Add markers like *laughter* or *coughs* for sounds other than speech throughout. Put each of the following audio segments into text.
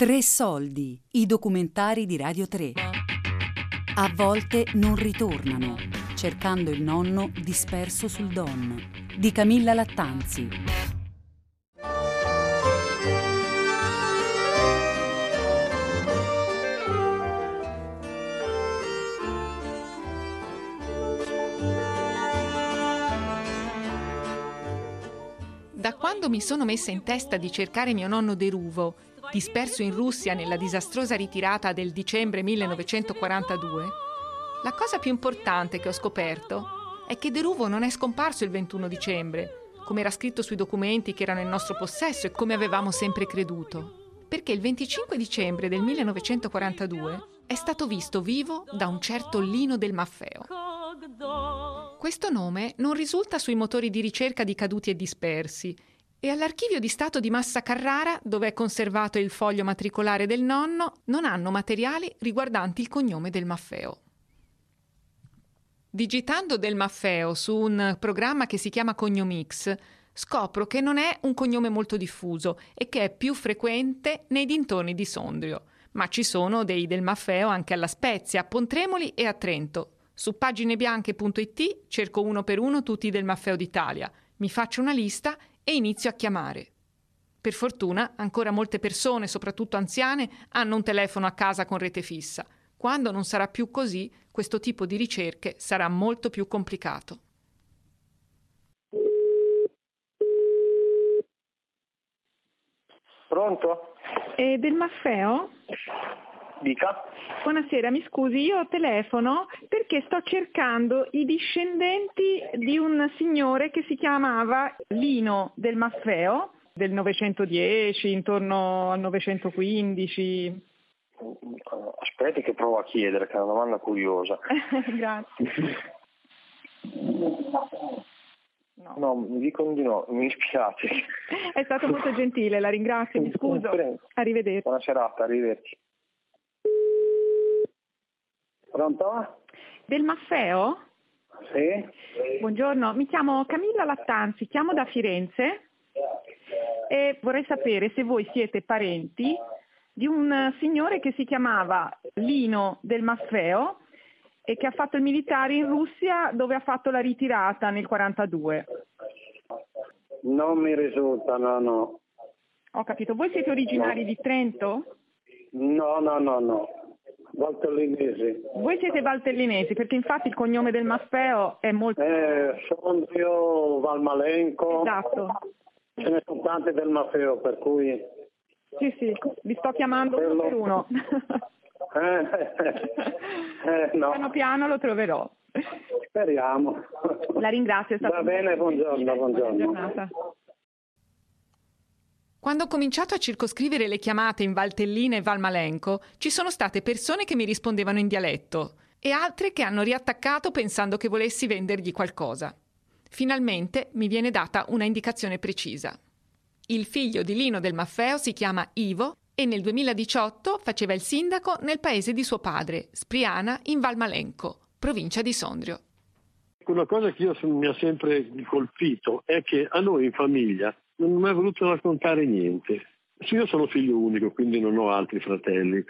Tre soldi, i documentari di Radio 3. A volte non ritornano, cercando il nonno disperso sul Don, di Camilla Lattanzi. Da quando mi sono messa in testa di cercare mio nonno Deruvo, disperso in Russia nella disastrosa ritirata del dicembre 1942, la cosa più importante che ho scoperto è che Deruvo non è scomparso il 21 dicembre, come era scritto sui documenti che erano in nostro possesso e come avevamo sempre creduto, perché il 25 dicembre del 1942 è stato visto vivo da un certo Lino del Maffeo. Questo nome non risulta sui motori di ricerca di caduti e dispersi e all'archivio di Stato di Massa Carrara, dove è conservato il foglio matricolare del nonno, non hanno materiali riguardanti il cognome del Maffeo. Digitando del Maffeo su un programma che si chiama Cognomix, scopro che non è un cognome molto diffuso e che è più frequente nei dintorni di Sondrio, ma ci sono dei del Maffeo anche alla Spezia, a Pontremoli e a Trento, su paginebianche.it cerco uno per uno tutti del Maffeo d'Italia, mi faccio una lista e inizio a chiamare. Per fortuna ancora molte persone, soprattutto anziane, hanno un telefono a casa con rete fissa. Quando non sarà più così, questo tipo di ricerche sarà molto più complicato. Pronto? Eh, del Maffeo? Dica. Buonasera, mi scusi, io telefono perché sto cercando i discendenti di un signore che si chiamava Lino del Maffeo del 910, intorno al 915. Aspetti che provo a chiedere, che è una domanda curiosa. *laughs* Grazie. No. no, mi dicono di no, mi dispiace. È stato molto gentile, la ringrazio, mi scuso. Prego. Arrivederci. Buona serata, arrivederci. Pronto? Del Maffeo? Sì. Buongiorno, mi chiamo Camilla Lattanzi, chiamo da Firenze e vorrei sapere se voi siete parenti di un signore che si chiamava Lino del Maffeo e che ha fatto il militare in Russia dove ha fatto la ritirata nel 42. Non mi risulta, no, no. Ho capito. Voi siete originari No. di Trento? No, no, no, no. Valtellinesi. Voi siete valtellinesi perché infatti il cognome del Maffeo è molto... Eh, Sondrio, Valmalenco. Esatto. Ce ne sono tanti del Maffeo, per cui... Sì, sì, vi sto chiamando uno Quello- per uno. *laughs* Eh, eh, no, Piano piano lo troverò. speriamo. La ringrazio, è stato Va bene, buongiorno, buongiorno. Quando ho cominciato a circoscrivere le chiamate in Valtellina e Valmalenco, ci sono state persone che mi rispondevano in dialetto e altre che hanno riattaccato pensando che volessi vendergli qualcosa. Finalmente mi viene data una indicazione precisa. Il figlio di Lino del Maffeo si chiama Ivo e nel 2018 faceva il sindaco nel paese di suo padre, Spriana, in Valmalenco, provincia di Sondrio. Una cosa che io mi ha sempre colpito è che a noi in famiglia non mi mai voluto raccontare niente. Sì, Io sono figlio unico, quindi non ho altri fratelli.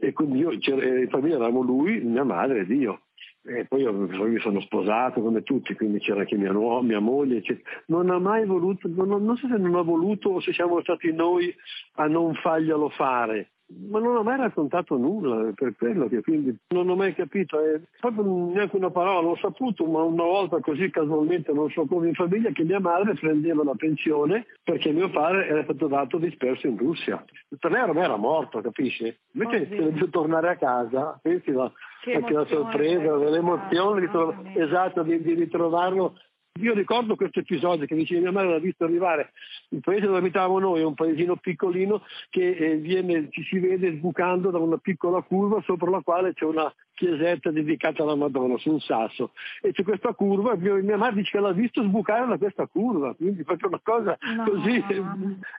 E quindi io, eh, in famiglia eravamo lui, mia madre ed io. E poi io mi sono sposato come tutti, quindi c'era anche mia, nuo- mia moglie. eccetera. Non ha mai voluto, non, non so se non ha voluto o se siamo stati noi a non farglielo fare. Ma non ho mai raccontato nulla, per quello che quindi non ho mai capito, è proprio neanche una parola, l'ho saputo, ma una volta così casualmente, non so come in famiglia, che mia madre prendeva la pensione perché mio padre era stato dato disperso in Russia. Per lei ormai era morto, capisci? Invece se deve tornare a casa, pensi la, Che anche la sorpresa, eh. l'emozione Mamma mia. esatto, di, di ritrovarlo. Io ricordo questo episodio che dice mia madre l'ha visto arrivare. Il paese dove abitavamo noi, è un paesino piccolino che eh, viene, ci si vede sbucando da una piccola curva sopra la quale c'è una chiesetta dedicata alla Madonna su un sasso e c'è questa curva, mio- mia madre dice che l'ha visto sbucare da questa curva, quindi proprio una cosa No, così. *laughs*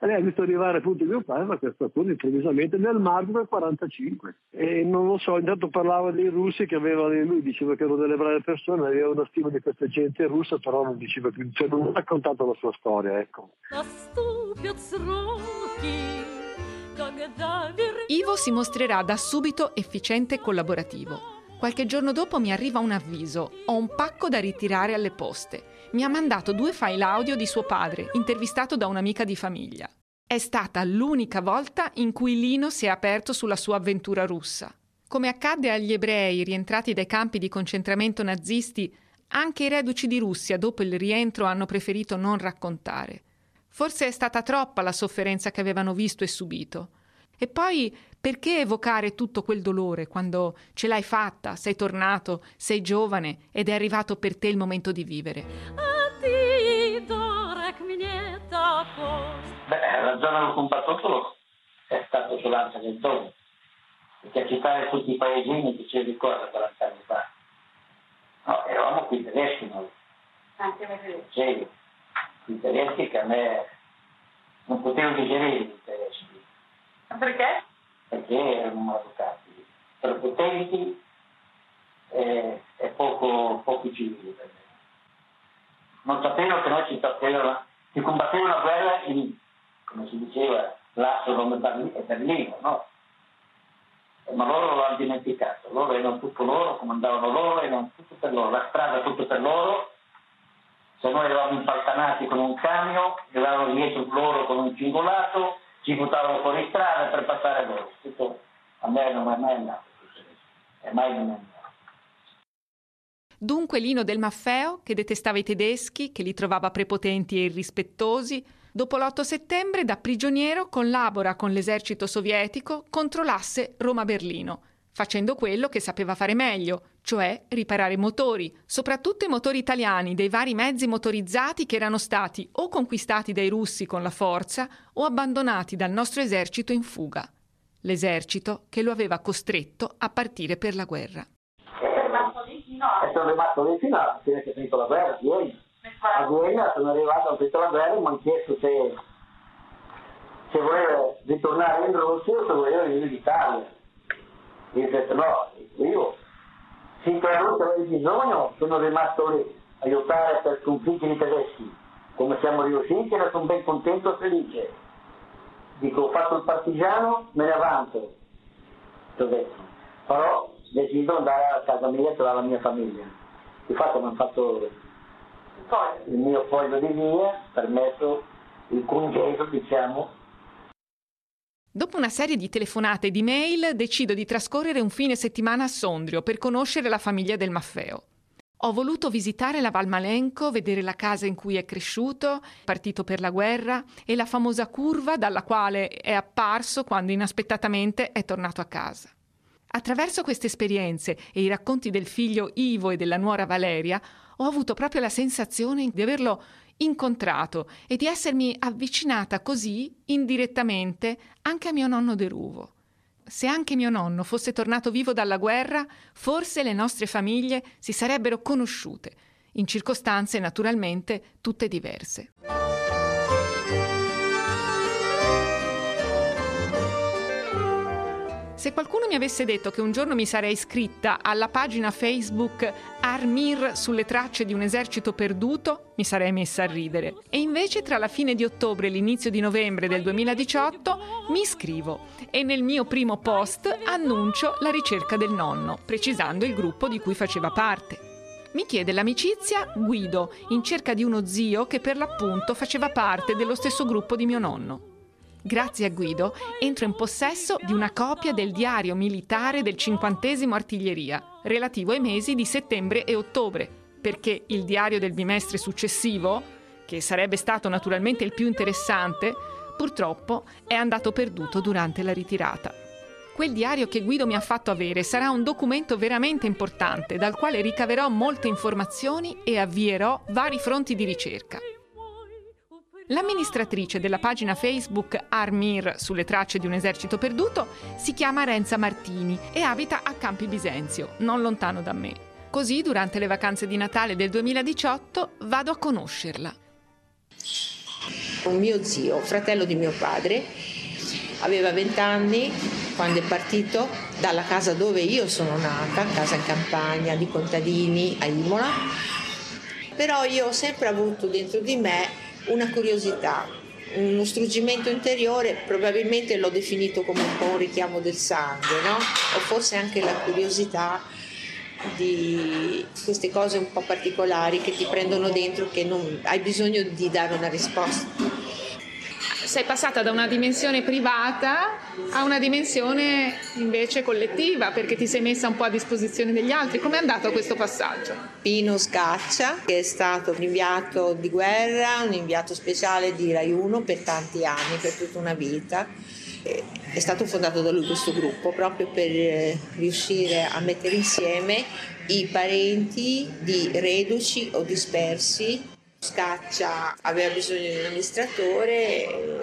Lei ha visto arrivare appunto mio padre da questa curva improvvisamente nel marzo del 45 e non lo so, intanto parlava dei russi che avevano, lui diceva che erano delle brave persone, aveva una stima di questa gente russa, però non diceva più, cioè non ha raccontato la sua storia, ecco. Ivo si mostrerà da subito efficiente e collaborativo. Qualche giorno dopo mi arriva un avviso, ho un pacco da ritirare alle poste. Mi ha mandato due file audio di suo padre, intervistato da un'amica di famiglia. È stata l'unica volta in cui Lino si è aperto sulla sua avventura russa. Come accadde agli ebrei rientrati dai campi di concentramento nazisti, anche i reduci di Russia dopo il rientro hanno preferito non raccontare. Forse è stata troppa la sofferenza che avevano visto e subito. E poi perché evocare tutto quel dolore quando ce l'hai fatta, sei tornato, sei giovane ed è arrivato per te il momento di vivere? Beh, la zona del combattuto è stato sull'Anza del Dono perché a citare tutti i paesini che ci ricorda 40 anni fa. No, eravamo qui tedeschi noi. Anche tedeschi? Sì, qui tedeschi che a me non potevo digerire i tedeschi. Perché? Perché erano maleducati, prepotenti e, e poco, poco civili per me. Non sapevo che noi ci sapevano, si combatteva una guerra in, come si diceva, l'asso come Berlino, no? ma loro lo hanno dimenticato, loro erano tutto loro, comandavano loro, erano tutto per loro, la strada tutto per loro, se noi eravamo impalcanati con un camion, eravamo dietro loro con un cingolato, ci buttavano fuori strada per passare loro. Tutto, a me non è mai andato, è mai andato. Dunque Lino del Maffeo, che detestava i tedeschi, che li trovava prepotenti e irrispettosi, Dopo l'8 settembre, da prigioniero, collabora con l'esercito sovietico contro l'asse Roma-Berlino, facendo quello che sapeva fare meglio, cioè riparare motori, soprattutto i motori italiani dei vari mezzi motorizzati che erano stati o conquistati dai russi con la forza o abbandonati dal nostro esercito in fuga. L'esercito che lo aveva costretto a partire per la guerra. È rimasto lì fino a fine che finito la guerra, ieri a Vienna sono arrivato, ho detto la guerra, mi hanno chiesto se, se volevo ritornare in Russia o se volevo venire in Italia. Io ho detto no, io finché la Russia aveva bisogno sono rimasto lì a aiutare per sconfiggere i tedeschi. Come siamo riusciti, ero sono ben contento e felice. Dico, ho fatto il partigiano, me ne avanto. Ti ho detto. Però decido di andare a casa mia e trovare la mia famiglia. Di fatto mi hanno fatto il mio foglio di via, permesso il congedo, diciamo. Dopo una serie di telefonate e di mail, decido di trascorrere un fine settimana a Sondrio per conoscere la famiglia del Maffeo. Ho voluto visitare la Valmalenco, vedere la casa in cui è cresciuto, partito per la guerra e la famosa curva dalla quale è apparso quando inaspettatamente è tornato a casa. Attraverso queste esperienze e i racconti del figlio Ivo e della nuora Valeria, ho avuto proprio la sensazione di averlo incontrato e di essermi avvicinata così indirettamente anche a mio nonno Deruvo. Se anche mio nonno fosse tornato vivo dalla guerra, forse le nostre famiglie si sarebbero conosciute, in circostanze naturalmente tutte diverse. Se qualcuno mi avesse detto che un giorno mi sarei iscritta alla pagina Facebook Armir sulle tracce di un esercito perduto, mi sarei messa a ridere. E invece tra la fine di ottobre e l'inizio di novembre del 2018 mi iscrivo e nel mio primo post annuncio la ricerca del nonno, precisando il gruppo di cui faceva parte. Mi chiede l'amicizia Guido, in cerca di uno zio che per l'appunto faceva parte dello stesso gruppo di mio nonno. Grazie a Guido entro in possesso di una copia del diario militare del 50 Artiglieria, relativo ai mesi di settembre e ottobre, perché il diario del bimestre successivo, che sarebbe stato naturalmente il più interessante, purtroppo è andato perduto durante la ritirata. Quel diario che Guido mi ha fatto avere sarà un documento veramente importante dal quale ricaverò molte informazioni e avvierò vari fronti di ricerca. L'amministratrice della pagina Facebook Armir sulle tracce di un esercito perduto si chiama Renza Martini e abita a Campi Bisenzio, non lontano da me. Così, durante le vacanze di Natale del 2018, vado a conoscerla. Un mio zio, fratello di mio padre, aveva 20 anni quando è partito dalla casa dove io sono nata, casa in campagna di contadini a Imola. Però io ho sempre avuto dentro di me una curiosità, uno struggimento interiore, probabilmente l'ho definito come un po' un richiamo del sangue, no? o forse anche la curiosità di queste cose un po' particolari che ti prendono dentro, che non, hai bisogno di dare una risposta sei passata da una dimensione privata a una dimensione invece collettiva perché ti sei messa un po' a disposizione degli altri. Come è andato questo passaggio? Pino Scaccia, che è stato un inviato di guerra, un inviato speciale di Rai 1 per tanti anni, per tutta una vita. È stato fondato da lui questo gruppo proprio per eh, riuscire a mettere insieme i parenti di reduci o dispersi Scaccia aveva bisogno di un amministratore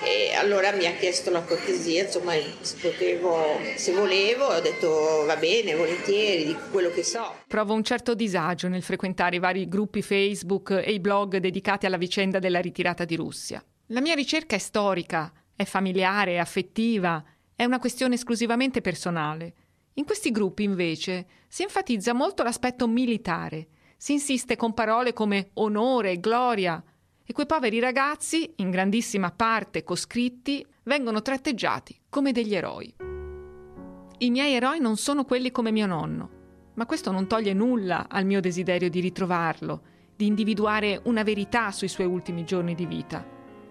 e, allora mi ha chiesto la cortesia, insomma, se potevo, se volevo, ho detto va bene, volentieri, di quello che so. Provo un certo disagio nel frequentare i vari gruppi Facebook e i blog dedicati alla vicenda della ritirata di Russia. La mia ricerca è storica, è familiare, è affettiva, è una questione esclusivamente personale. In questi gruppi, invece, si enfatizza molto l'aspetto militare si insiste con parole come onore, gloria, e quei poveri ragazzi, in grandissima parte coscritti, vengono tratteggiati come degli eroi. I miei eroi non sono quelli come mio nonno, ma questo non toglie nulla al mio desiderio di ritrovarlo, di individuare una verità sui suoi ultimi giorni di vita.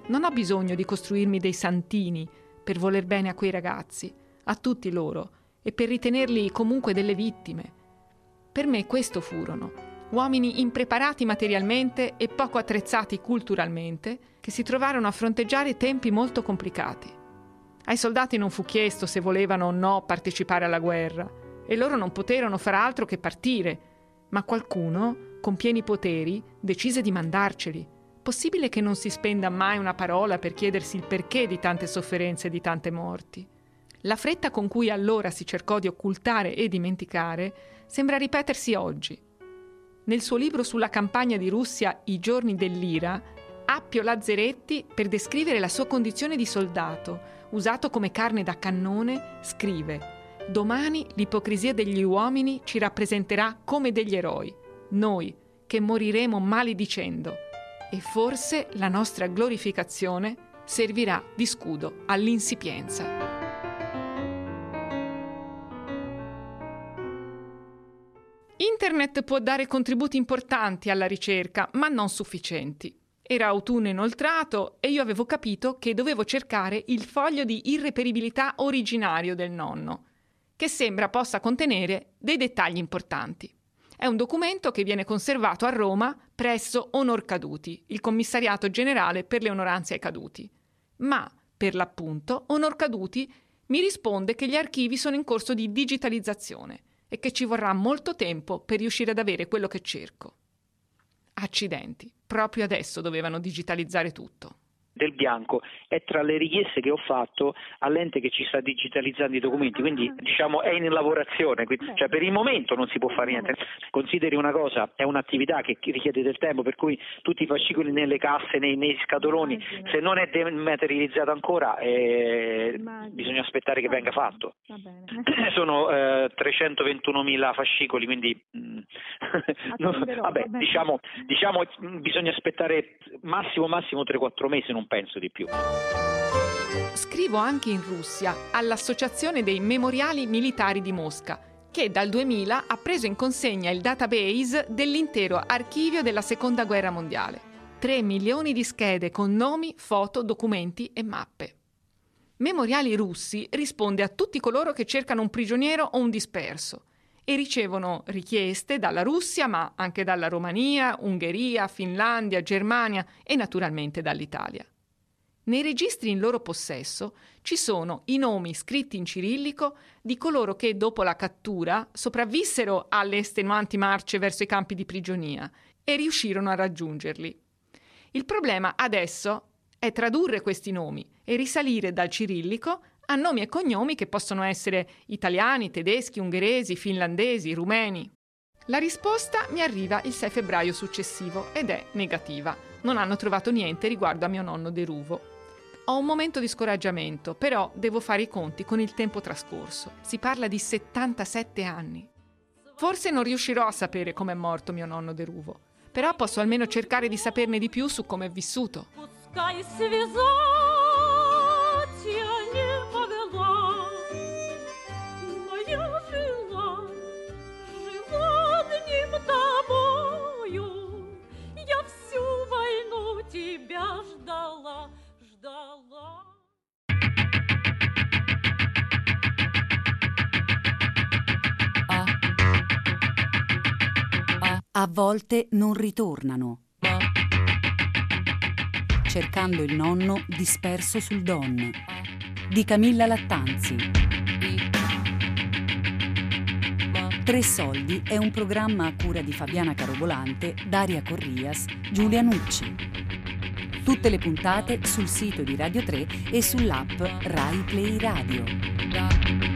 Non ho bisogno di costruirmi dei santini per voler bene a quei ragazzi, a tutti loro, e per ritenerli comunque delle vittime. Per me questo furono, uomini impreparati materialmente e poco attrezzati culturalmente, che si trovarono a fronteggiare tempi molto complicati. Ai soldati non fu chiesto se volevano o no partecipare alla guerra, e loro non poterono far altro che partire, ma qualcuno, con pieni poteri, decise di mandarceli. Possibile che non si spenda mai una parola per chiedersi il perché di tante sofferenze e di tante morti? La fretta con cui allora si cercò di occultare e dimenticare sembra ripetersi oggi. Nel suo libro sulla campagna di Russia I giorni dell'ira, Appio Lazzeretti, per descrivere la sua condizione di soldato, usato come carne da cannone, scrive Domani l'ipocrisia degli uomini ci rappresenterà come degli eroi, noi che moriremo maledicendo, e forse la nostra glorificazione servirà di scudo all'insipienza. Internet può dare contributi importanti alla ricerca, ma non sufficienti. Era autunno inoltrato e io avevo capito che dovevo cercare il foglio di irreperibilità originario del nonno, che sembra possa contenere dei dettagli importanti. È un documento che viene conservato a Roma presso Onor Caduti, il commissariato generale per le onoranze ai caduti. Ma, per l'appunto, Onor Caduti mi risponde che gli archivi sono in corso di digitalizzazione e che ci vorrà molto tempo per riuscire ad avere quello che cerco. Accidenti, proprio adesso dovevano digitalizzare tutto del bianco è tra le richieste che ho fatto all'ente che ci sta digitalizzando i documenti, quindi diciamo è in lavorazione, cioè per il momento non si può fare niente. Consideri una cosa, è un'attività che richiede del tempo, per cui tutti i fascicoli nelle casse, nei, nei scatoloni, se non è dematerializzato ancora eh, bisogna aspettare che venga fatto. *coughs* Sono eh, 321.000 fascicoli, quindi mh, *laughs* no, vabbè, diciamo, diciamo bisogna aspettare massimo massimo 3-4 mesi, non non penso di più. Scrivo anche in Russia all'Associazione dei Memoriali Militari di Mosca, che dal 2000 ha preso in consegna il database dell'intero archivio della Seconda Guerra Mondiale. 3 milioni di schede con nomi, foto, documenti e mappe. Memoriali Russi risponde a tutti coloro che cercano un prigioniero o un disperso e ricevono richieste dalla Russia, ma anche dalla Romania, Ungheria, Finlandia, Germania e naturalmente dall'Italia. Nei registri in loro possesso ci sono i nomi scritti in cirillico di coloro che dopo la cattura sopravvissero alle estenuanti marce verso i campi di prigionia e riuscirono a raggiungerli. Il problema adesso è tradurre questi nomi e risalire dal cirillico a nomi e cognomi che possono essere italiani, tedeschi, ungheresi, finlandesi, rumeni. La risposta mi arriva il 6 febbraio successivo ed è negativa. Non hanno trovato niente riguardo a mio nonno Deruvo. Ho un momento di scoraggiamento, però devo fare i conti con il tempo trascorso. Si parla di 77 anni. Forse non riuscirò a sapere come è morto mio nonno Deruvo, però posso almeno cercare di saperne di più su come è vissuto. A volte non ritornano. Cercando il nonno disperso sul Don. Di Camilla Lattanzi. Tre Soldi è un programma a cura di Fabiana Carobolante, Daria Corrias, Giulia Nucci. Tutte le puntate sul sito di Radio 3 e sull'app Rai Play Radio.